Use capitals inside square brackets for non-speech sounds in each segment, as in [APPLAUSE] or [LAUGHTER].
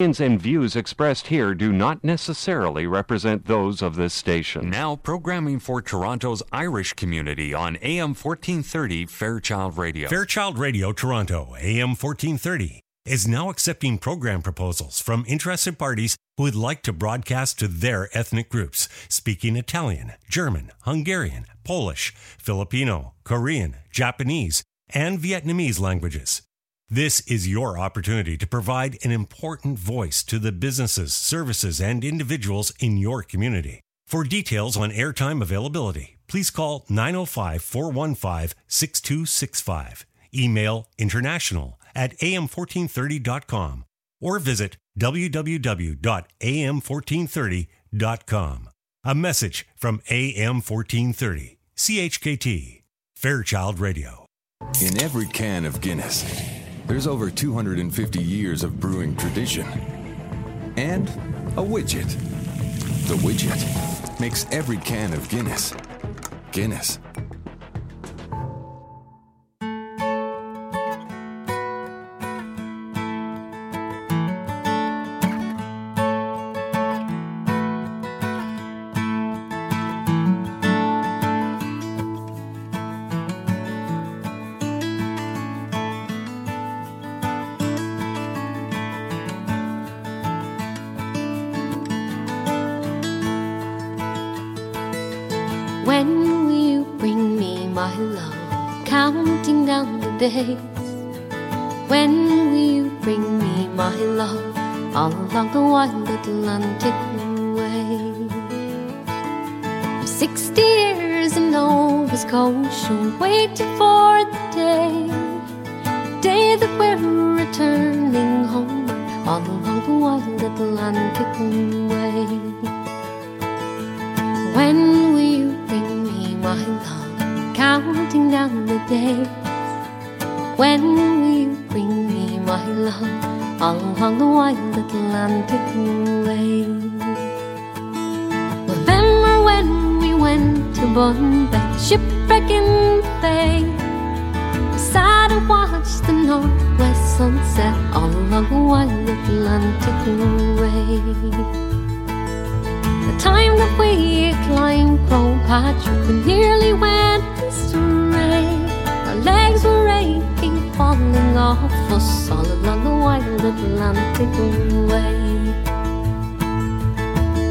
opinions and views expressed here do not necessarily represent those of this station. Now, programming for Toronto's Irish community on AM 1430 Fairchild Radio. Fairchild Radio Toronto, AM 1430, is now accepting program proposals from interested parties who would like to broadcast to their ethnic groups speaking Italian, German, Hungarian, Polish, Filipino, Korean, Japanese, and Vietnamese languages. This is your opportunity to provide an important voice to the businesses, services, and individuals in your community. For details on airtime availability, please call 905 415 6265, email international at am1430.com, or visit www.am1430.com. A message from AM1430, CHKT, Fairchild Radio. In every can of Guinness, there's over 250 years of brewing tradition. And a widget. The widget makes every can of Guinness Guinness. Nova Scotia, waiting for the day, day that we're returning home. All along the wild Atlantic way. When will you bring me my love? Counting down the days. When will you bring me my love? All along the wild Atlantic way. Remember when we went to Bunbeg, shipwreck in the bay? Sat and watched the northwest sunset all along the wild Atlantic way. The time that we climbed Croagh Patrick, we nearly went astray. Our legs were aching, falling off us all along the wild Atlantic way.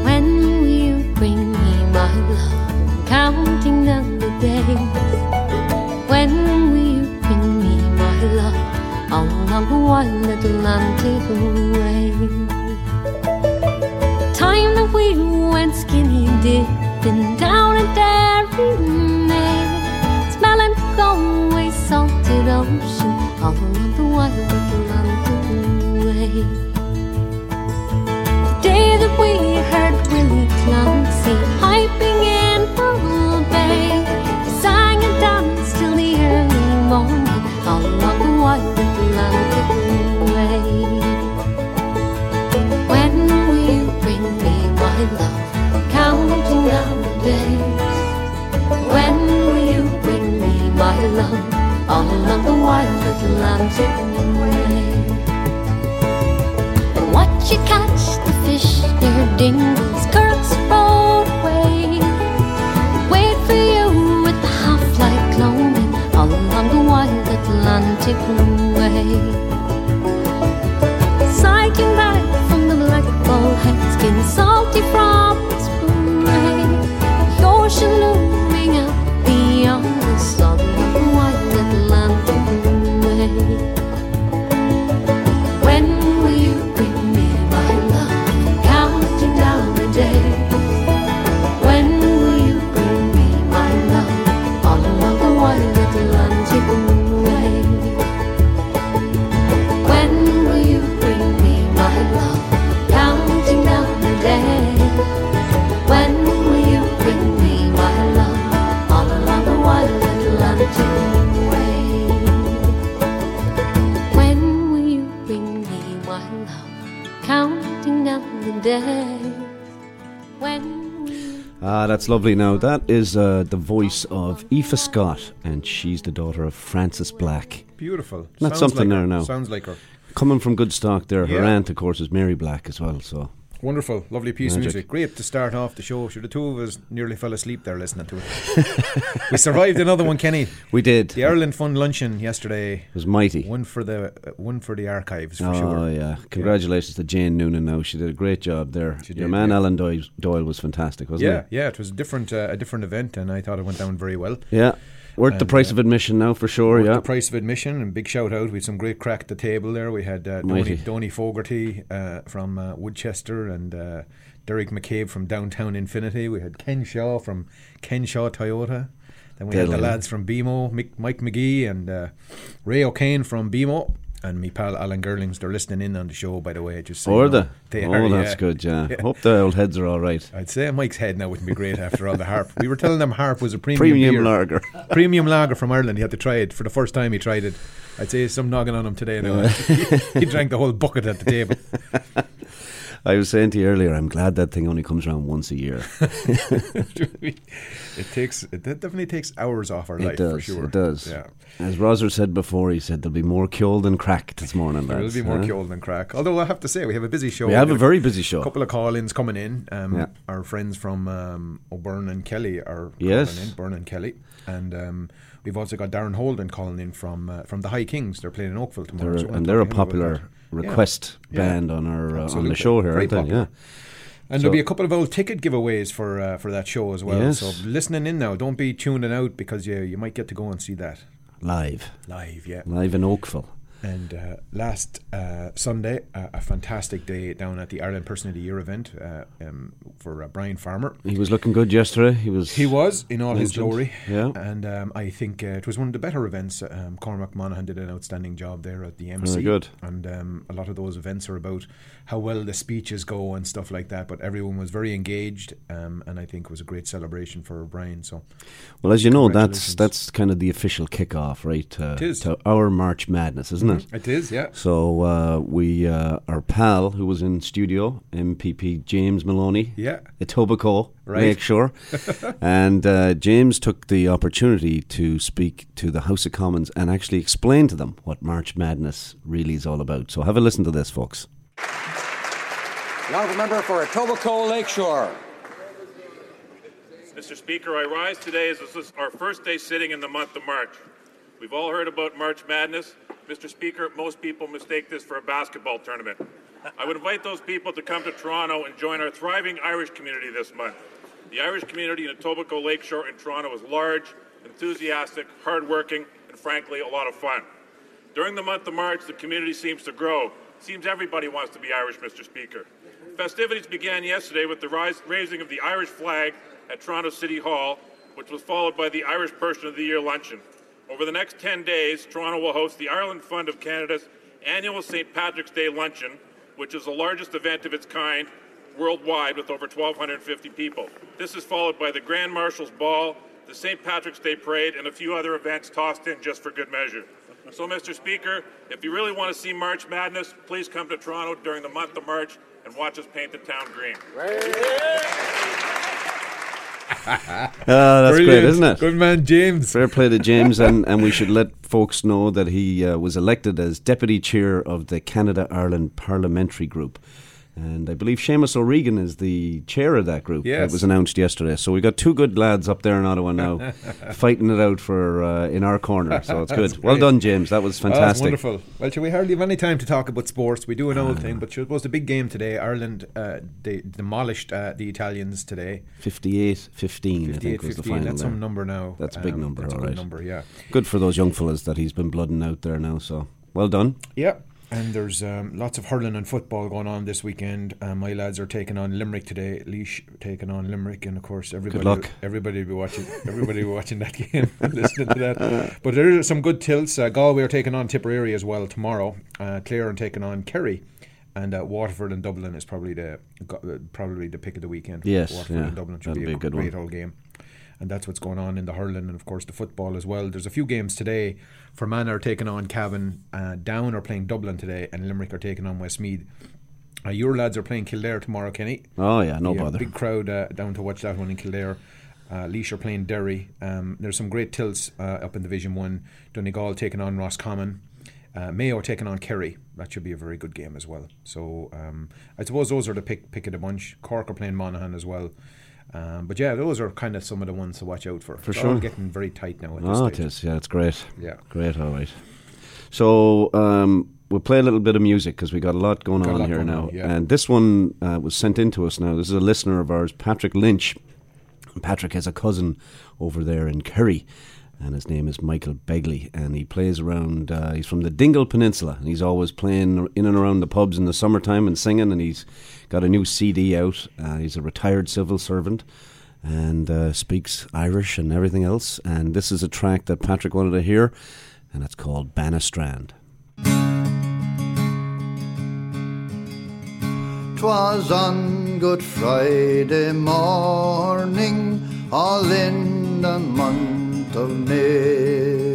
When will you bring me my love? Counting down the days. When will you bring me my love? Along the wild Atlantic way time that we went skinny dipping down a dairy maid, smelling Galway salted ocean all along the wild Atlantic way. The day that we heard Willie Clancy piping in along the wild Atlantic way. When will you bring me my love? Counting down the days. When will you bring me my love? All along the wild Atlantic way. Watch you catch the fish near Dingles, Roadway. Wait for you with the half light gloaming all along the wild Atlantic way cycling back from the black ball head, skin salty from. The ocean Ah, that's lovely. Now that is uh, the voice of Aoife Scott, and she's the daughter of Frances Black. Beautiful. Sounds something like there her. now. Sounds like her. Coming from good stock there. Her Yeah. aunt, of course, is Mary Black as well. So Wonderful, lovely piece Magic. of music. Great to start off the show. Sure, the two of us nearly fell asleep there listening to it. we survived another one, Kenny. [LAUGHS] we did. The Ireland Fund luncheon yesterday. It was mighty. One for the uh, one for the archives for oh sure. yeah! Congratulations to Jane Noonan. Now she did a great job there. She Your did, man yeah. Alan Doyle, Doyle was fantastic, wasn't Yeah, yeah. It was a different uh, a different event, and I thought it went down very well. Yeah. Worth the price uh, of admission now for sure. Worth yeah. The price of admission and big shout out. We had some great crack at the table there. We had uh, Donny, Donny Fogarty uh, from uh, Woodchester and uh, Derek McCabe from Downtown Infinity. We had Ken Shaw from Ken Shaw Toyota. Then we had the lads from BMO, Mike McGee and uh, Ray O'Kane from BMO. And me pal Alan Gerlings, they're listening in on the show, by the way. Just so Or the They oh, are, that's yeah. good. Yeah. Yeah. [LAUGHS] Hope the old heads are all right. I'd say Mike's head now wouldn't be great after all the harp. We were telling them harp was a premium, Premium beer. lager. [LAUGHS] premium lager from Ireland. He had to try it for the first time. He tried it. I'd say some noggin on him today. Now [LAUGHS] he drank the whole bucket at the table. I was saying to you earlier, I'm glad that thing only comes around once a year. [LAUGHS] it takes it definitely takes hours off our It life does. for sure. It does. Yeah. As Roser said before, he said there'll be more killed than cracked this morning. There will be more huh? killed than crack. Although I have to say, we have a busy show. We have a got very busy show. A couple of call-ins coming in. Um, Yeah. Our friends from um, O'Byrne and Kelly are Yes. calling in. Byrne and Kelly, and um, we've also got Darren Holden calling in from uh, from the High Kings. They're playing in Oakville tomorrow. They're, so and they're a to him about popular Yeah. request Yeah. band on our uh, on the show here, aren't they? Yeah. And So- there'll be a couple of old ticket giveaways for uh, for that show as well. Yes. So listening in now, don't be tuning out because you you might get to go and see that Live. live. Yeah. Live in Oakville. And uh, last uh, Sunday, uh, a fantastic day down at the Ireland Person of the Year event uh, um, for uh, Brian Farmer. He was looking good yesterday. He was. He was in all his glory. Yeah. And um, I think uh, it was one of the better events. Um, Cormac Monaghan did an outstanding job there at the MC. Very good. And um, a lot of those events are about how well the speeches go and stuff like that. But everyone was very engaged, um, and I think it was a great celebration for Brian. So Well, as you know, that's that's kind of the official kickoff, right? Is. to our March Madness, isn't it? it is, yeah. So uh, we, uh, our pal who was in studio, MPP James Maloney, Yeah. Etobicoke, Right. make sure. [LAUGHS] and uh, James took the opportunity to speak to the House of Commons and actually explain to them what March Madness really is all about. So have a listen to this, folks. The honourable member for Etobicoke Lakeshore. Mr. Speaker, I rise today as this is our first day sitting in the month of March. We've all heard about March Madness. Mr. Speaker, most people mistake this for a basketball tournament. I would invite those people to come to Toronto and join our thriving Irish community this month. The Irish community in Etobicoke Lakeshore in Toronto is large, enthusiastic, hardworking, and frankly, a lot of fun. During the month of March, the community seems to grow. Seems everybody wants to be Irish, Mr. Speaker. Festivities began yesterday with the rise, raising of the Irish flag at Toronto City Hall, which was followed by the Irish Person of the Year luncheon. Over the next 10 days, Toronto will host the Ireland Fund of Canada's annual St. Patrick's Day luncheon, which is the largest event of its kind worldwide with over 1,250 people. This is followed by the Grand Marshal's Ball, the St. Patrick's Day Parade, and a few other events tossed in just for good measure. So, Mr. Speaker, if you really want to see March Madness, please come to Toronto during the month of March and watch us paint the town green. [LAUGHS] Ah, that's great, isn't it? Good man, James. Fair play to James, and, and we should let folks know that he uh, was elected as deputy chair of the Canada Ireland Parliamentary Group. And I believe Seamus O'Regan is the chair of that group. Yes. It was announced yesterday. So we got two good lads up there in Ottawa now, [LAUGHS] fighting it out for uh, in our corner. So it's [LAUGHS] good. Well done, James. That was Oh, fantastic. wonderful. Well, shall we hardly have any time to talk about sports? We do an old thing, but it was a big game today. Ireland uh, they demolished uh, the Italians today. 58 15, I 58 think, was the 15. final. That's there. some number now. That's a big Um, number, That's a right. number, yeah. Good for those young fellas that he's been blooding out there now. So well done. Yeah. And there's um, lots of hurling and football going on this weekend. Uh, my lads are taking on Limerick today. Laois taking on Limerick, and of course everybody, luck. everybody will be watching. Everybody will be watching that [LAUGHS] game, and listening to that. But there are some good tilts. Uh, Galway are taking on Tipperary as well tomorrow. Uh, Clare are taking on Kerry, and uh, Waterford and Dublin is probably the uh, probably the pick of the weekend. Yes, Waterford yeah, and Dublin should be, be a a good great one. whole game. And that's what's going on in the hurling and, of course, the football as well. There's a few games today. Fermanagh are taking on Cavan. Uh, Down are playing Dublin today, and Limerick are taking on Westmeath. Uh, your lads are playing Kildare tomorrow, Kenny. Oh yeah, no Yeah, bother. Big crowd uh, down to watch that one in Kildare. Uh, Laois are playing Derry. Um, there's some great tilts uh, up in Division 1. Donegal taking on Roscommon. Uh, Mayo taking on Kerry. That should be a very good game as well. So um, I suppose those are the pick, pick of the bunch. Cork are playing Monaghan as well. Um, but yeah, those are kind of some of the ones to watch out for. For sure. getting very tight now at Oh, it stage. Yeah, it's great. Yeah. Great, all right. So um, we'll play a little bit of music because we got a lot going Got on lot here going now. on, yeah. And this one uh, was sent in to us now. This is a listener of ours, Patrick Lynch. Patrick has a cousin over there in Kerry, and his name is Michael Begley, and he plays around. Uh, he's from the Dingle Peninsula, and he's always playing in and around the pubs in the summertime and singing. And he's got a new CD out. Uh, he's a retired civil servant and uh, speaks Irish and everything else. And this is a track that Patrick wanted to hear, and it's called Banna Strand. 'Twas on Good Friday morning, all in the month of May.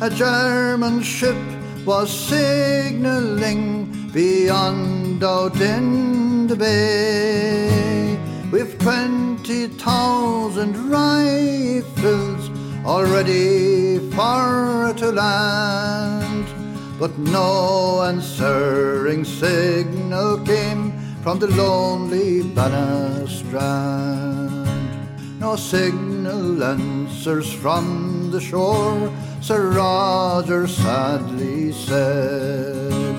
A German ship was signalling beyond out in the bay with 20,000 rifles all ready for to land. But no answering signal came from the lonely Bannistrand. No signal answers from the shore, Sir Roger sadly said.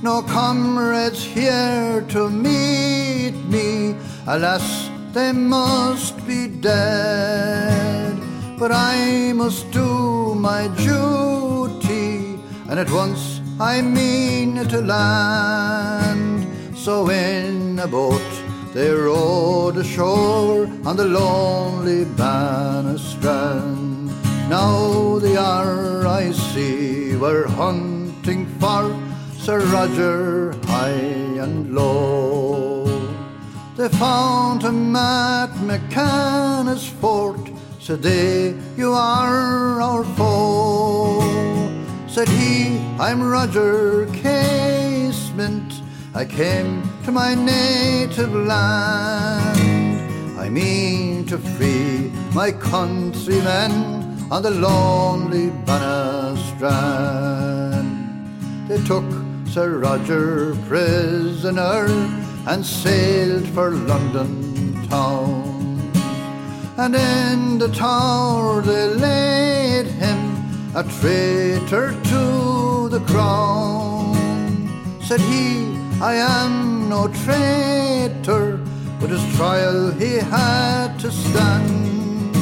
No comrades here to meet me, alas, they must be dead. But I must do my duty, and at once I mean to land. So in a boat they rowed ashore on the lonely Bannistrand. Now the RIC were hunting for Sir Roger high and low. They found him at McKenna's fort. Said they, you are our foe. Said he, I'm Roger Casement. I came to my native land. I mean to free my countrymen on the lonely Banna Strand. They took Sir Roger prisoner and sailed for London town. And in the tower they laid him, a traitor to the crown. Said he, I am no traitor, but his trial he had to stand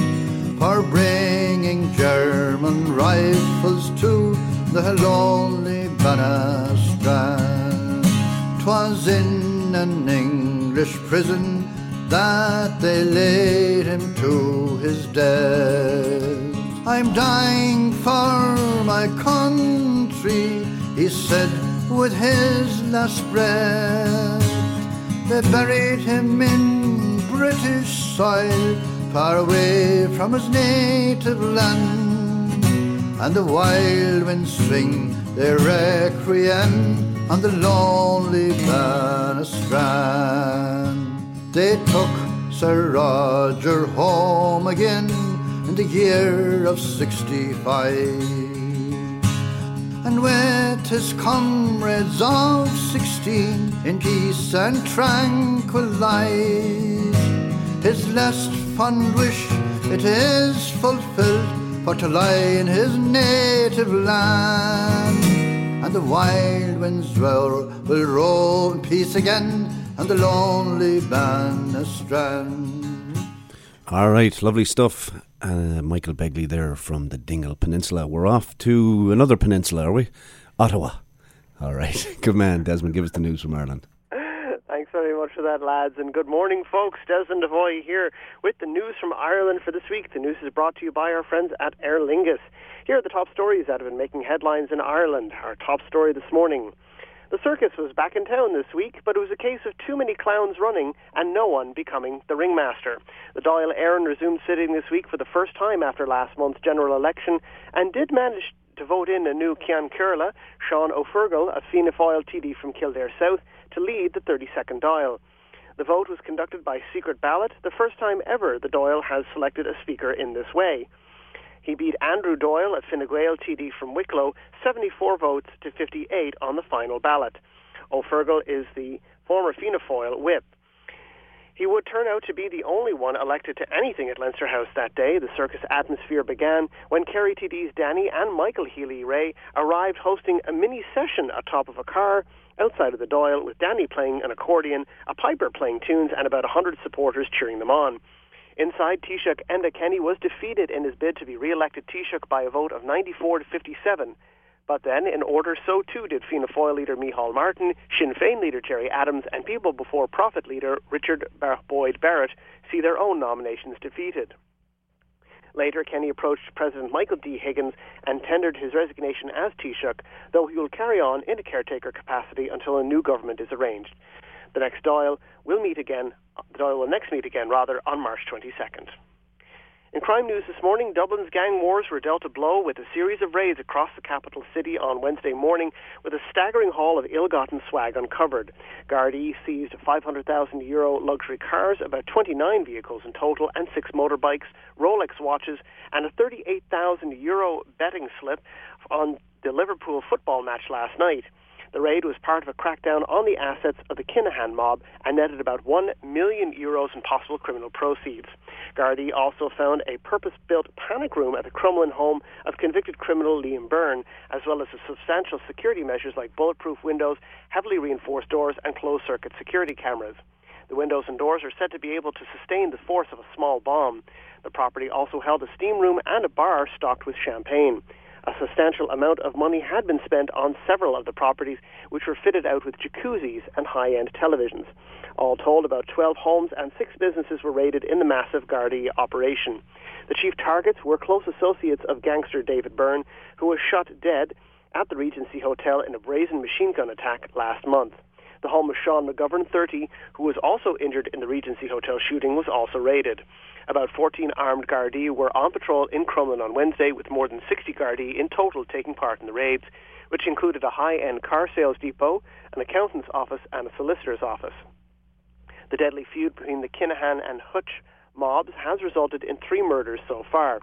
for bringing German rifles to the lonely Bannistrand. 'Twas in an English prison that they laid him to his death. I'm dying for my country, he said with his last breath. They buried him in British soil, far away from his native land. And the wild winds swing their requiem on the lonely Banna Strand. They took Sir Roger home again in the year of 65 and with his comrades of sixteen in peace and tranquil life. His last fond wish it is fulfilled, for to lie in his native land, and the wild winds will, will roll in peace again, and the lonely Banna Strand. All right, lovely stuff. Uh, Michael Begley there from the Dingle Peninsula. We're off to another peninsula, are we? Ottawa. All right. [LAUGHS] Good man, Desmond. Give us the news from Ireland. Thanks very much for that, lads, and good morning, folks. Desmond Devoy here with the news from Ireland for this week. The news is brought to you by our friends at Aer Lingus. Here are the top stories that have been making headlines in Ireland. Our top story this morning. The circus was back in town this week, but it was a case of too many clowns running and no one becoming the ringmaster. The Dáil Éireann resumed sitting this week for the first time after last month's general election and did manage to vote in a new Ceann Comhairle, Sean O'Fergal, a Fianna Fáil TD from Kildare South, to lead the 32nd Dáil. The vote was conducted by secret ballot, the first time ever the Dáil has selected a speaker in this way. He beat Andrew Doyle, a Fine Gael TD from Wicklow, 74 votes to 58 on the final ballot. Ó Fearghaíl is the former Fianna Fáil whip. He would turn out to be the only one elected to anything at Leinster House that day. The circus atmosphere began when Kerry TD's Danny and Michael Healy-Rae arrived hosting a mini session atop of a car outside of the Dáil with Danny playing an accordion, a piper playing tunes, and about 100 supporters cheering them on. Inside, Taoiseach Enda Kenny was defeated in his bid to be re-elected Taoiseach by a vote of 94 to 57. But then, in order, so too did Fianna Fáil leader Micheál Martin, Sinn Féin leader Gerry Adams, and People Before Profit leader Richard Boyd Barrett see their own nominations defeated. Later, Kenny approached President Michael D. Higgins and tendered his resignation as Taoiseach, though he will carry on in a caretaker capacity until a new government is arranged. The next Dáil will meet again. The Dáil will next meet again, rather, on March 22nd. In crime news this morning, Dublin's gang wars were dealt a blow with a series of raids across the capital city on Wednesday morning with a staggering haul of ill-gotten swag uncovered. Gardaí seized 500,000 euro luxury cars, about 29 vehicles in total, and six motorbikes, Rolex watches, and a 38,000 euro betting slip on the Liverpool football match last night. The raid was part of a crackdown on the assets of the Kinahan mob and netted about 1 million euros in possible criminal proceeds. Gardaí also found a purpose-built panic room at the Crumlin home of convicted criminal Liam Byrne, as well as substantial security measures like bulletproof windows, heavily reinforced doors, and closed-circuit security cameras. The windows and doors are said to be able to sustain the force of a small bomb. The property also held a steam room and a bar stocked with champagne. A substantial amount of money had been spent on several of the properties, which were fitted out with jacuzzis and high-end televisions. All told, about 12 homes and six businesses were raided in the massive Gardaí operation. The chief targets were close associates of gangster David Byrne, who was shot dead at the Regency Hotel in a brazen machine gun attack last month. The home of Sean McGovern, 30, who was also injured in the Regency Hotel shooting, was also raided. About 14 armed Gardaí were on patrol in Crumlin on Wednesday, with more than 60 Gardaí in total taking part in the raids, which included a high-end car sales depot, an accountant's office, and a solicitor's office. The deadly feud between the Kinahan and Hutch mobs has resulted in three murders so far.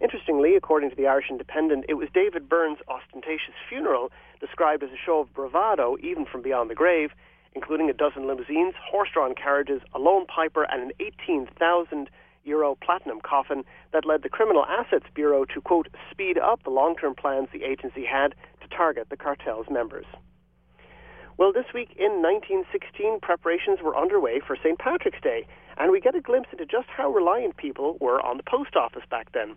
Interestingly, according to the Irish Independent, it was David Byrne's ostentatious funeral, described as a show of bravado even from beyond the grave, including a dozen limousines, horse-drawn carriages, a lone piper, and an 18,000 euro platinum coffin that led the Criminal Assets Bureau to, quote, speed up the long-term plans the agency had to target the cartel's members. Well, this week in 1916, preparations were underway for St. Patrick's Day, and we get a glimpse into just how reliant people were on the post office back then.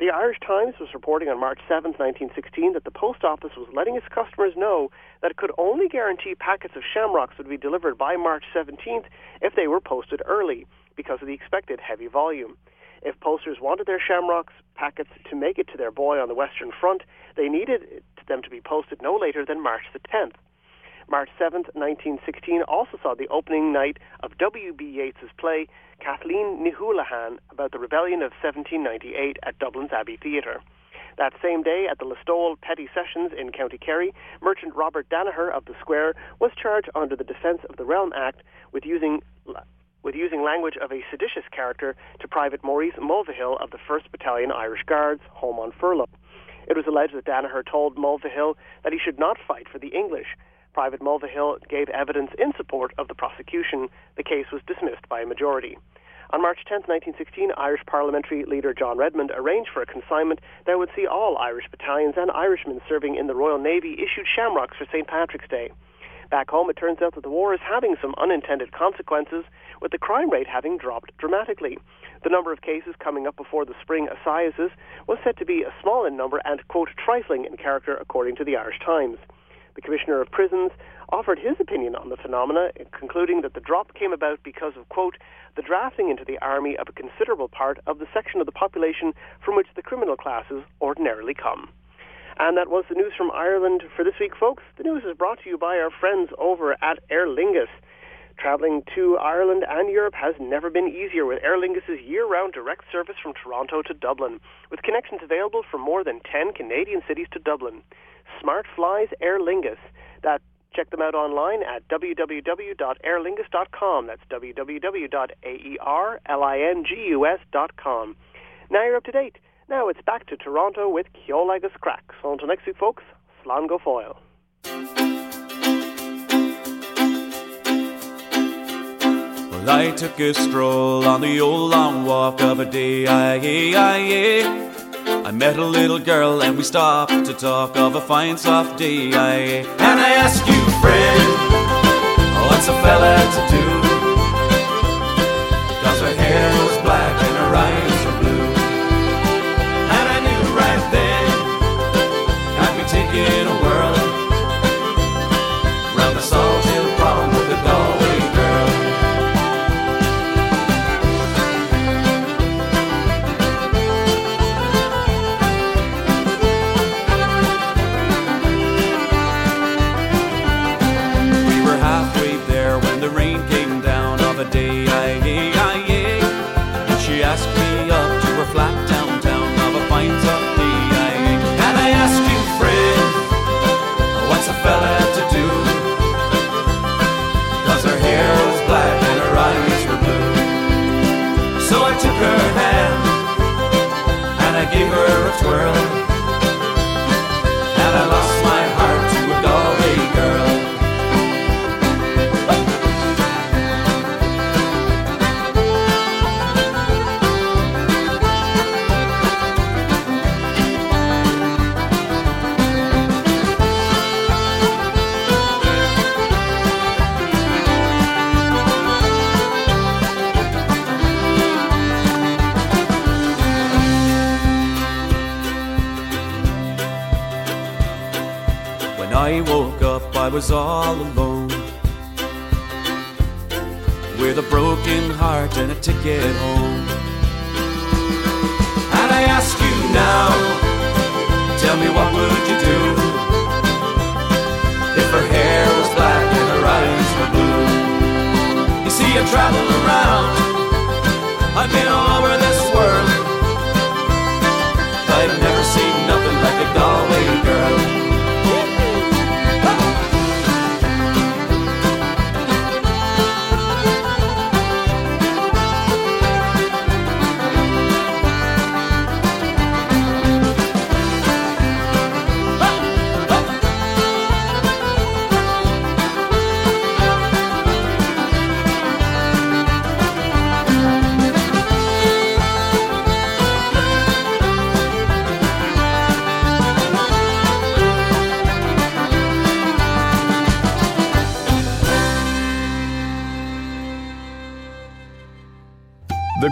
The Irish Times was reporting on March 7, 1916, that the post office was letting its customers know that it could only guarantee packets of shamrocks would be delivered by March 17th if they were posted early because of the expected heavy volume. If posters wanted their shamrocks packets to make it to their boy on the Western Front, they needed them to be posted no later than March the 10th. March 7, 1916 also saw the opening night of W.B. Yeats's play Kathleen Ni Houlihan about the rebellion of 1798 at Dublin's Abbey Theatre. That same day, at the Listowel Petty Sessions in County Kerry, merchant Robert Danaher of the Square was charged under the Defence of the Realm Act with using with using language of a seditious character to Private Maurice Mulvihill of the 1st Battalion Irish Guards, home on furlough. It was alleged that Danaher told Mulvihill that he should not fight for the English. Private Mulvihill gave evidence in support of the prosecution. The case was dismissed by a majority. On March 10, 1916, Irish parliamentary leader John Redmond arranged for a consignment that would see all Irish battalions and Irishmen serving in the Royal Navy issued shamrocks for St. Patrick's Day. Back home, it turns out that the war is having some unintended consequences, with the crime rate having dropped dramatically. The number of cases coming up before the spring assizes was said to be a small in number and, quote, trifling in character, according to the Irish Times. The Commissioner of Prisons offered his opinion on the phenomena, concluding that the drop came about because of, quote, the drafting into the army of a considerable part of the section of the population from which the criminal classes ordinarily come. And that was the news from Ireland for this week, folks. The news is brought to you by our friends over at Aer Lingus. Traveling to Ireland and Europe has never been easier with Aer Lingus' year-round direct service from Toronto to Dublin, with connections available from more than 10 Canadian cities to Dublin. Smart flies Aer Lingus. That Check them out online at www.aerlingus.com. That's www.aerlingus.com. Now you're up to date. Now it's back to Toronto with Ceol agus Craic. So until next week, folks, Slán go foil. Well, I took a stroll on the old long walk of a day. Aye. I met a little girl and we stopped to talk of a fine soft day. And I asked you, friend, what's a fella to do?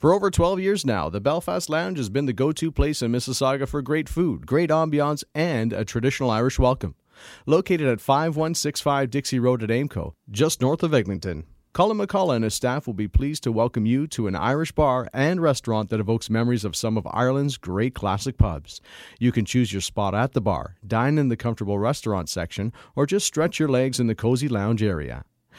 For over 12 years now, the Belfast Lounge has been the go to place in Mississauga for great food, great ambiance, and a traditional Irish welcome. Located at 5165 Dixie Road at Aimco, just north of Eglinton. Colin McCullough and his staff will be pleased to welcome you to an Irish bar and restaurant that evokes memories of some of Ireland's great classic pubs. You can choose your spot at the bar, dine in the comfortable restaurant section, or just stretch your legs in the cozy lounge area.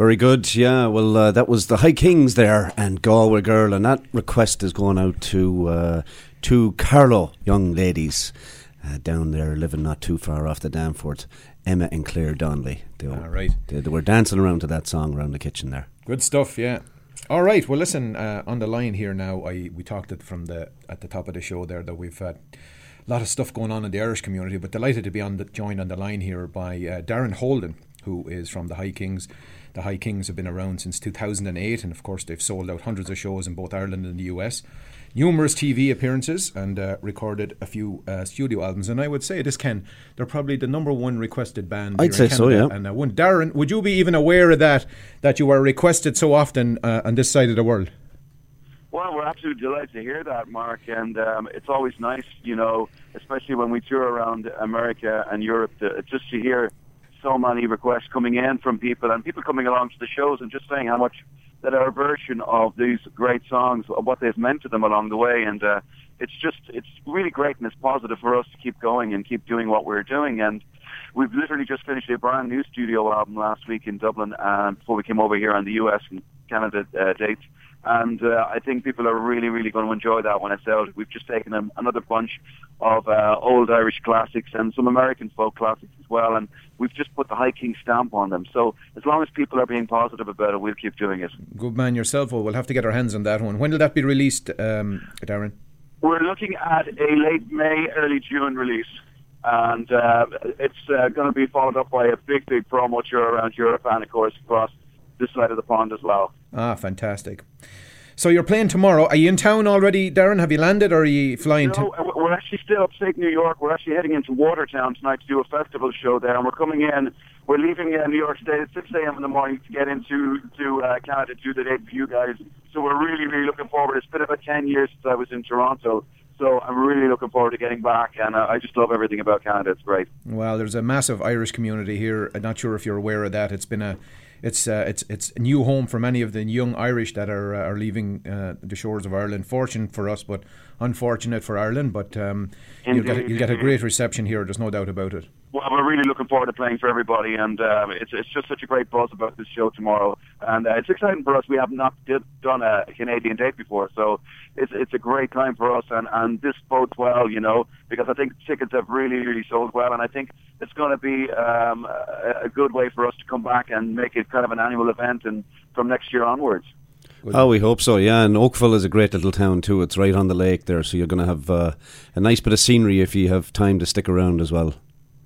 Very good. Yeah, well, uh, that was the High Kings there and Galway Girl, and that request is going out to uh, two Carlow young ladies uh, down there living not too far off the Danforth, Emma and Claire Donnelly. They, were, Ah, right. they, they were dancing around to that song around the kitchen there. Good stuff, yeah. All right. Well, listen. Uh, on the line here now, I we talked it from the at the top of the show there that we've had a lot of stuff going on in the Irish community, but delighted to be on the, joined on the line here by uh, Darren Holden, who is from the High Kings. The High Kings have been around since 2008, and of course they've sold out hundreds of shows in both Ireland and the US numerous TV appearances and uh, recorded a few uh, studio albums. And I would say this, Ken, they're probably the number one requested band. I'd say so, yeah. And uh, one, Darren, would you be even aware of that? That you are requested so often uh, on this side of the world? Well, we're absolutely delighted to hear that, Mark. And um, it's always nice, you know, especially when we tour around America and Europe, to, just to hear so many requests coming in from people and people coming along to the shows and just saying how much that our version of these great songs, what they've meant to them along the way, and uh, it's just it's really great and it's positive for us to keep going and keep doing what we're doing. And we've literally just finished a brand new studio album last week in Dublin, and before we came over here on the U.S. and Canada uh, dates and uh, I think people are really, really going to enjoy that when it's out. We've just taken another bunch of uh, old Irish classics and some American folk classics as well, and we've just put the High King stamp on them. So as long as people are being positive about it, we'll keep doing it. Good man yourself. Well, we'll have to get our hands on that one. When will that be released, um, Darren? We're looking at a late May, early June release. And uh, it's uh, going to be followed up by a big, big promo tour around Europe and, of course, across this side of the pond as well. Ah, fantastic. So you're playing tomorrow. Are you in town already, Darren? Have you landed, or are you flying? No, to- we're actually still upstate New York. We're actually heading into Watertown tonight to do a festival show there, and we're coming in. We're leaving uh, New York State at 6 a.m. in the morning to get into to uh, Canada to do the date for you guys. So we're really, really looking forward. It's been about 10 years since I was in Toronto. So I'm really looking forward to getting back, and uh, I just love everything about Canada. It's great. Well, there's a massive Irish community here. I'm not sure if you're aware of that. It's been a it's uh, it's it's a new home for many of the young Irish that are uh, are leaving uh, the shores of Ireland. Fortunate for us, but unfortunate for Ireland. But um, you'll get you'll get a great reception here. There's no doubt about it. Well, we're really looking forward to playing for everybody, and um, it's it's just such a great buzz about this show tomorrow, and uh, it's exciting for us. We have not did, done a Canadian date before, so it's it's a great time for us, and and this bodes well, you know, because I think tickets have really really sold well, and I think it's going to be um, a, a good way for us to come back and make it kind of an annual event, and from next year onwards. Oh, we hope so. Yeah, and Oakville is a great little town too. It's right on the lake there, so you're going to have uh, a nice bit of scenery if you have time to stick around as well.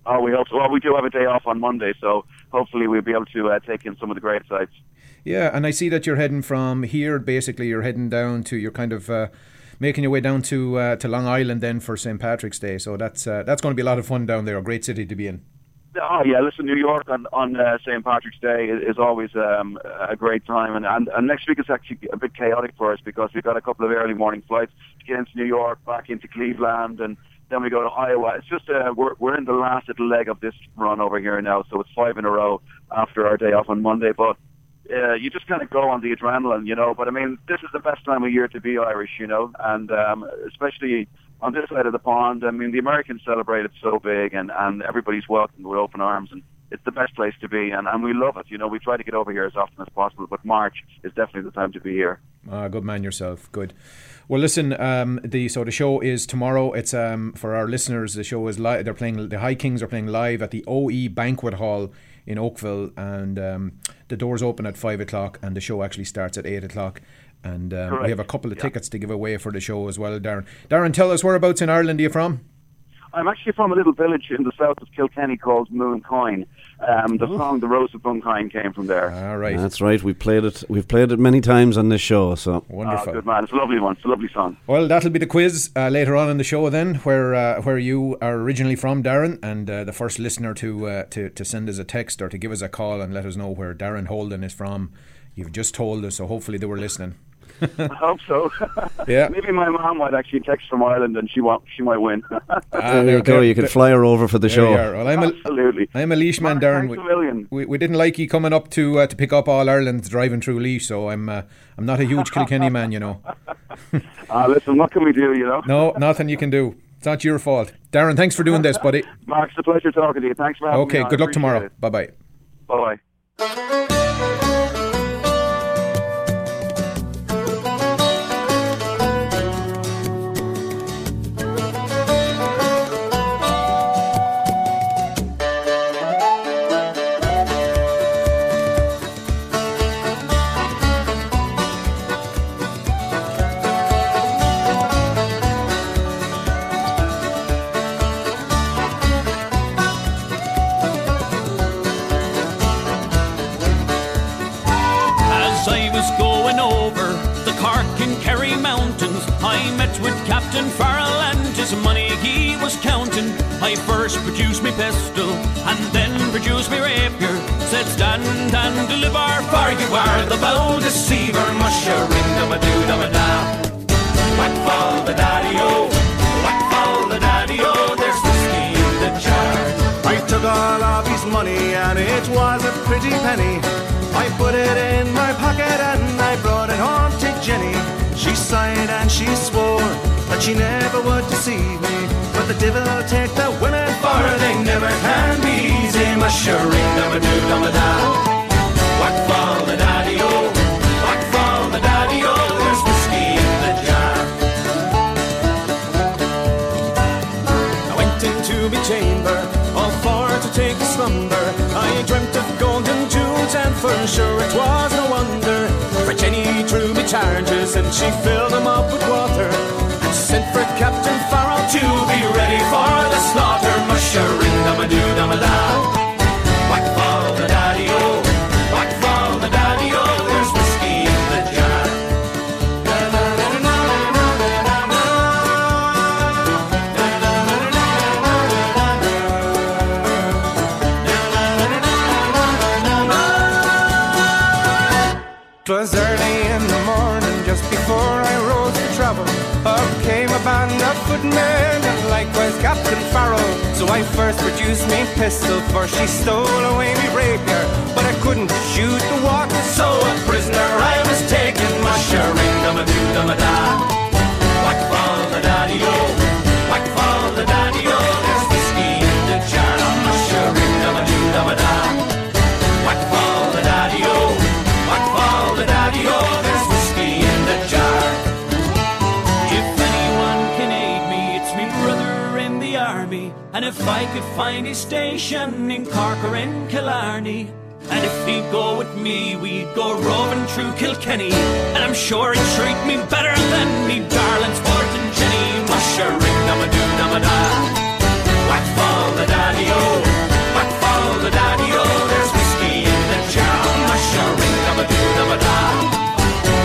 Oh, we hope so. Well, we do have a day off on Monday, so hopefully we'll be able to uh, take in some of the great sites. Yeah, and I see that you're heading from here. Basically, you're heading down to. You're kind of uh, making your way down to uh, to Long Island then for St Patrick's Day. So that's uh, that's going to be a lot of fun down there. A great city to be in. Oh yeah, listen, New York on on uh, St Patrick's Day is, is always um, a great time, and, and and next week is actually a bit chaotic for us because we've got a couple of early morning flights to get into New York, back into Cleveland, and then we go to Iowa. It's just uh, we're we're in the last leg of this run over here now, so it's five in a row after our day off on Monday. But uh, you just kind of go on the adrenaline, you know. But I mean, this is the best time of year to be Irish, you know, and um, especially on this side of the pond. I mean, the Americans celebrate it so big, and and everybody's welcomed with open arms and it's the best place to be, and, and we love it. You know, we try to get over here as often as possible, but March is definitely the time to be here. Ah, good man yourself. Good. Well, listen. Um, the so the show is tomorrow. It's um for our listeners. The show is live. They're playing. The High Kings are playing live at the OE Banquet Hall in Oakville, and um, the doors open at five o'clock, and the show actually starts at eight o'clock. And um, we have a couple of yeah. tickets to give away for the show as well, Darren. Darren, tell us whereabouts in Ireland are you from? I'm actually from a little village in the south of Kilkenny called Mooncoin. Um, the oh. song "The Rose of Mooncoin" came from there. All right, that's right. We played it. We've played it many times on this show. So wonderful, oh, good man. It's a lovely one. It's a lovely song. Well, that'll be the quiz uh, later on in the show then, where uh, where you are originally from, Darren, and uh, the first listener to uh, to to send us a text or to give us a call and let us know where Darren Holden is from. You've just told us, so hopefully they were listening. [LAUGHS] I hope so. [LAUGHS] yeah. Maybe my mom might actually text from Ireland and she want, she might win. [LAUGHS] ah, there you go. You can fly her over for the show. Well, I'm Absolutely. A, I'm a Laois man, Darren. We, we, we, didn't like you coming up to uh, to pick up all Ireland driving through Laois, so I'm uh, I'm not a huge Kilkenny man, you know. Ah, uh, listen, what can we do, you know? no, nothing you can do. It's not your fault. Darren, thanks for doing this, buddy. Mark, it's a pleasure talking to you. Thanks for having okay, me. Okay, good luck tomorrow. Bye bye. Bye bye. In Kerry Mountains, I met with Captain Farrell and his money he was counting. I first produced me pistol and then produced me rapier. Said stand and deliver, for you are the bold deceiver. Mushering, dum a doo dum a da. Whack fall the daddy-o, whack fall the daddy-o, there's whiskey in the jar. I took all of his money and it was a pretty penny. I put it in my pocket and I brought it home to Jenny. She sighed and she swore that she never would deceive me. But the devil take the women for they never can be easy. Mushering, doo dum a da. Whack fall the daddy o, whack fall the daddy o. There's whiskey in the jar. I went into my chamber, take a slumber. I dreamt of golden jewels, and for sure it was no wonder. For Jenny drew me charges, and she filled them up with water. And sent for Captain Farrell to be ready for the slaughter. Mushering, dum a doo dum a band and likewise Captain Farrell. So I first produced me pistol, for she stole away me rapier. But I couldn't shoot the water, so a prisoner I was taken. Mushering, dum a doo dum a da. Whack fall the daddy o, could find his station in Cork or in Killarney. And if he'd go with me, we'd go roving through Kilkenny. And I'm sure he'd treat me better than me darling Sport and Jenny. Mushering, dum a doo dum a da. Whack fall the daddy o, whack fall the daddy o. There's whiskey in the jar. Mushering, dum a doo dum a da.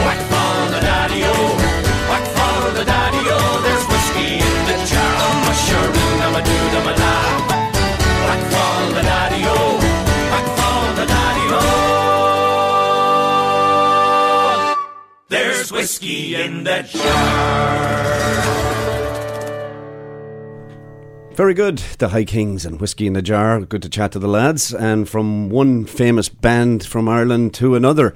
Whack fall the daddy o, whack fall the daddy Fall the fall the. There's whiskey in the jar. Very good. The High Kings and Whiskey in the Jar. Good to chat to the lads. And from one famous band from Ireland to another.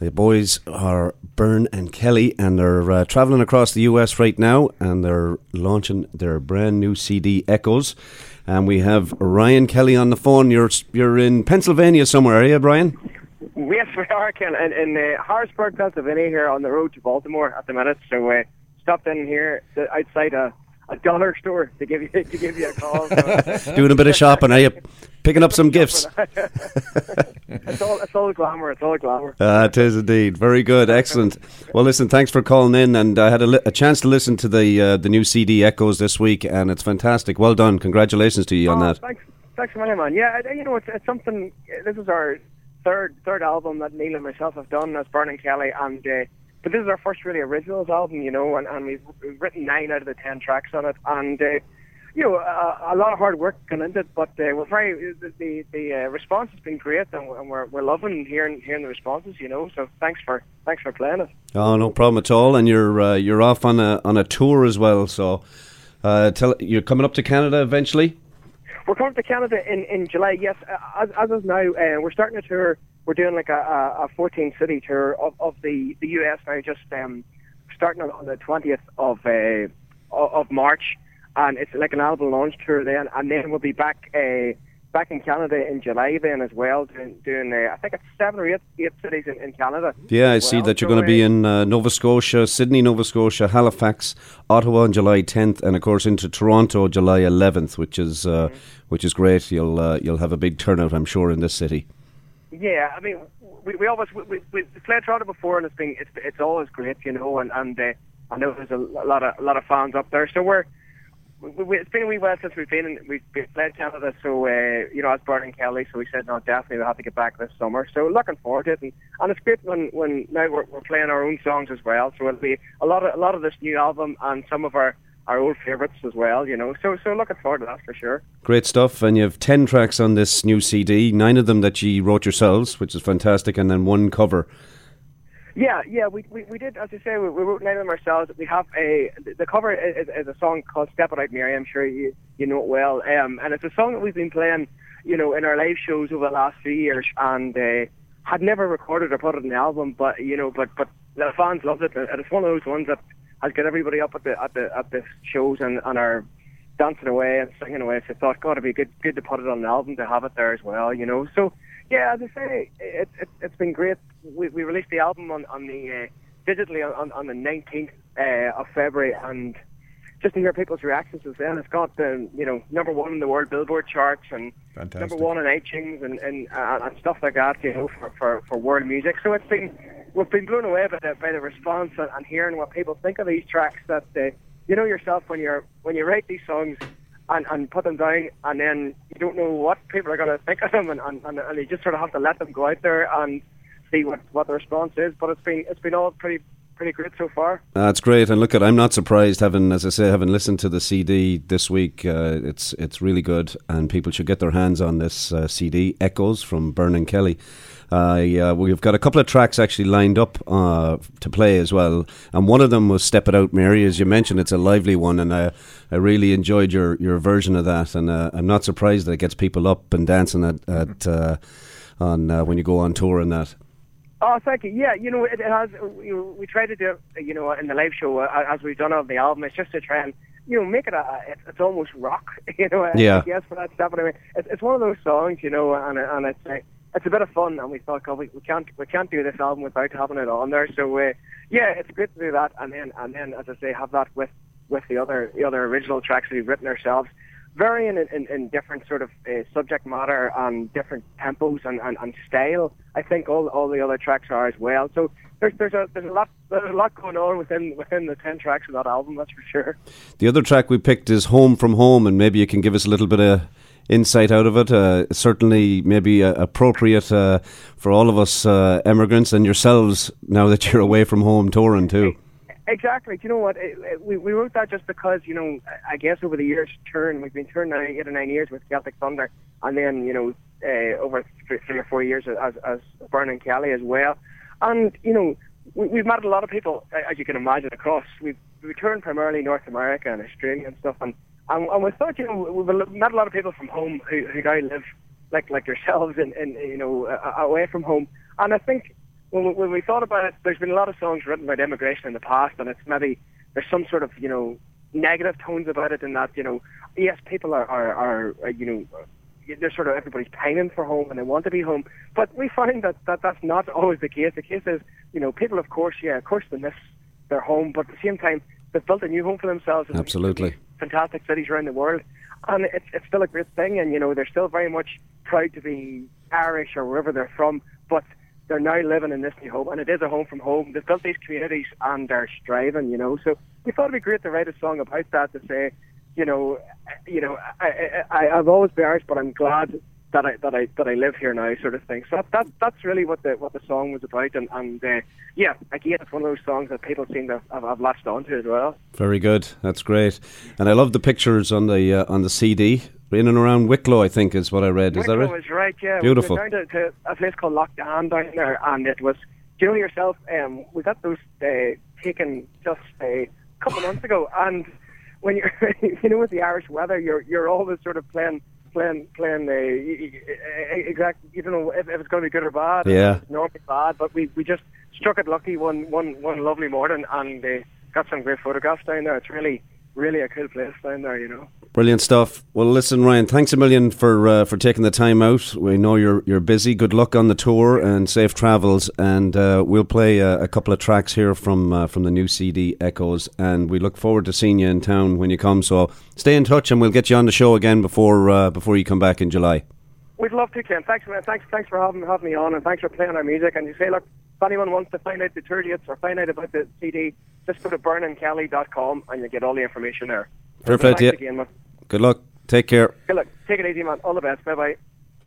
The boys are Byrne and Kelly, and they're uh, travelling across the US right now, and they're launching their brand new CD, Echoes. And we have Ryan Kelly on the phone. You're you're in Pennsylvania somewhere, are you, Brian? Yes, we are, Ken, in, in uh, Harrisburg, Pennsylvania, here on the road to Baltimore at the minute. So uh, stopped in here to, outside a, a dollar store to give you [LAUGHS] to give you a call. [LAUGHS] So, Doing a bit of shopping, are you? Picking up some gifts. [LAUGHS] it's all it's all glamour. It's all glamour. Ah, it is indeed. Very good. Excellent. Well, listen, thanks for calling in. And I had a, li- a chance to listen to the uh, the new CD Echoes this week, and it's fantastic. Well done. Congratulations to you on Oh, that. Thanks, thanks man. Yeah, you know, it's, it's something. This is our third third album that Neil and myself have done as Byrne and Kelly, and uh, but this is our first really originals album, you know, and, and we've, we've written nine out of the ten tracks on it, and. Uh, you know, a, a lot of hard work gone into it, but uh, we're very the the, the uh, response has been great, and, we're- and we're we're loving hearing hearing the responses. You know, so thanks for thanks for playing it. Oh, no problem at all. And you're uh, you're off on a on a tour as well. So, uh, tell you're coming up to Canada eventually. We're coming to Canada in, in July. Yes, as, as of now, uh, we're starting a tour. We're doing like a, a, a 14 city tour of, of the, the US now. Just um, starting on, on the 20th of uh, of March, and it's like an album launch tour then, and then we'll be back uh, back in Canada in July then as well, doing, doing uh, I think it's seven or eight eight cities in, in Canada. Yeah, I as see well. that you're going to be in uh, Nova Scotia, Sydney, Nova Scotia, Halifax, Ottawa on July 10th, and of course into Toronto July 11th, which is uh, which is great. You'll uh, you'll have a big turnout, I'm sure, in this city. Yeah, I mean, we, we always we, we, we played Toronto before, and it's been it's, it's always great, you know. And and uh, I know there's a lot of a lot of fans up there, so we're we, we, it's been a wee while since we've been in, we've, we've played Canada, so uh, you know, as Byrne and Kelly, so we said no, definitely we'll have to get back this summer. So looking forward to it, and, and it's great when when now we're, we're playing our own songs as well. So it'll be a lot of a lot of this new album and some of our our old favourites as well, you know. So so looking forward to that for sure. Great stuff, and you have ten tracks on this new CD. Nine of them that you wrote yourselves, which is fantastic, and then one cover. Yeah, yeah, we, we, we did, as I say, we, we wrote nine of them ourselves. We have a, the cover is, is a song called Step It Out Mary, I'm sure you, you know it well. Um, and it's a song that we've been playing, you know, in our live shows over the last few years and uh, had never recorded or put it in the album, but, you know, but, but the fans loved it. And it's one of those ones that has got everybody up at the, at the, at the shows and, and are dancing away and singing away. So I thought, God, it'd be good, good to put it on an album to have it there as well, you know. So, yeah, as I say, it, it, it's been great. We, we released the album on, on the uh, digitally on, on the 19th uh, of February, and just to hear people's reactions as well, it's got the you know number one in the world Billboard charts and Fantastic. number one in iTunes and and, uh, and stuff like that, you know, for, for, for world music. So it's been we've been blown away by the by the response and, and hearing what people think of these tracks. That uh, you know yourself when you're when you write these songs and, and put them down, and then you don't know what people are going to think of them, and, and, and, and you just sort of have to let them go out there and see what, what the response is. But it's been it's been all pretty pretty great so far. That's great, and look at I'm not surprised having, as I say, having listened to the CD this week. Uh, it's it's really good, and people should get their hands on this uh, CD, Echoes from Byrne and Kelly. Uh, we've got a couple of tracks actually lined up uh, to play as well, and one of them was "Step It Out, Mary." As you mentioned, it's a lively one, and I, I really enjoyed your, your version of that. And uh, I'm not surprised that it gets people up and dancing at, at uh, on uh, when you go on tour and that. Oh, thank you. Yeah, you know, it, it has. You know, we try to do you know, in the live show uh, as we've done on the album. It's just to try and you know make it a. It's, it's almost rock, [LAUGHS] you know. Yeah. I guess for that stuff. But I mean, it's, it's one of those songs, you know, and and it's. Uh, it's a bit of fun, and we thought, we, we can't we can't do this album without having it on there. So uh, yeah, it's great to do that, and then and then as I say, have that with with the other the other original tracks we've written ourselves, varying in, in, in different sort of uh, subject matter and different tempos and, and, and style. I think all all the other tracks are as well. So there's there's a there's a lot there's a lot going on within within the ten tracks of that album. That's for sure. The other track we picked is "Home from Home," and maybe you can give us a little bit of insight out of it. Uh, certainly, maybe uh, appropriate uh, for all of us uh, immigrants and yourselves now that you're away from home touring too. Exactly. Do you know what? We we wrote that just because you know I guess over the years turn we've been touring now eight or nine years with Celtic Thunder, and then you know uh, over three, three or four years as as Byrne and Kelly as well, and you know we, we've met a lot of people as you can imagine across. We've we turned primarily North America and Australia and stuff, and and, and we thought, you know, we've met a lot of people from home who, who now live like like yourselves and, and you know uh, away from home. And I think when we, when we thought about it, there's been a lot of songs written about immigration in the past, and it's maybe there's some sort of you know negative tones about it in that you know yes people are are, are, are you know they're sort of everybody's pining for home and they want to be home. But we find that, that that's not [LAUGHS] always the case. The case is, you know, people of course, yeah, of course they miss their home, but at the same time they've built a new home for themselves. Absolutely. Fantastic cities around the world. And it's it's still a great thing and you know, they're still very much proud to be Irish or wherever they're from, but they're now living in this new home and it is a home from home. They've built these communities and they're striving, you know. So we thought it'd be great to write a song about that to say, you know, you know, I, I, I've always been Irish, but I'm glad that I that I that I live here now, sort of thing. So that, that that's really what the what the song was about, and and uh, yeah, again, it's one of those songs that people seem to have, have latched onto as well. Very good, that's great, and I love the pictures on the uh, on the CD. In and around Wicklow, I think is what I read. Is Wicklow that right? is right. Yeah, Beautiful. We went down to, to a place called Lough Dan down there, and it was. Do you know yourself? Um, we got those uh, taken just a couple months ago, and when you're, [LAUGHS] you know, with the Irish weather, you're you're always sort of playing playing playing uh, exact. You don't know if, if it's going to be good or bad. Yeah. It's normally bad, but we we just struck it lucky one one one lovely morning and uh, got some great photographs down there. It's really really a cool place down there, you know. Brilliant stuff. Well, listen, Ryan, thanks a million for uh, for taking the time out. We know you're you're busy. Good luck on the tour and safe travels. And uh, we'll play a, a, couple of tracks here from uh, from the new CD Echoes. And we look forward to seeing you in town when you come. So stay in touch, and we'll get you on the show again before uh, before you come back in July. We'd love to, Ken. Thanks, man. Thanks, thanks for having having me on, and thanks for playing our music. And you say, look, if anyone wants to find out the tour dates or find out about the CD, just go to byrneandkelly.com and you get all the information there. Fair play to you. Again, man. Good luck. Take care. Good luck. Take it easy, man. All the best. Bye bye.